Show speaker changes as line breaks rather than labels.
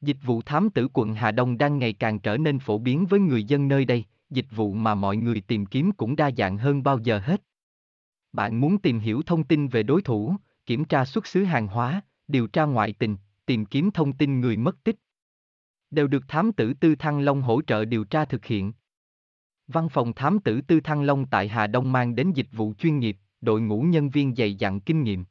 Dịch vụ thám tử quận Hà Đông đang ngày càng trở nên phổ biến với người dân nơi đây, dịch vụ mà mọi người tìm kiếm cũng đa dạng hơn bao giờ hết. Bạn muốn tìm hiểu thông tin về đối thủ, kiểm tra xuất xứ hàng hóa, điều tra ngoại tình, tìm kiếm thông tin người mất tích. Đều được thám tử Tư Thăng Long hỗ trợ điều tra thực hiện. Văn phòng thám tử Tư Thăng Long tại Hà Đông mang đến dịch vụ chuyên nghiệp, đội ngũ nhân viên dày dặn kinh nghiệm.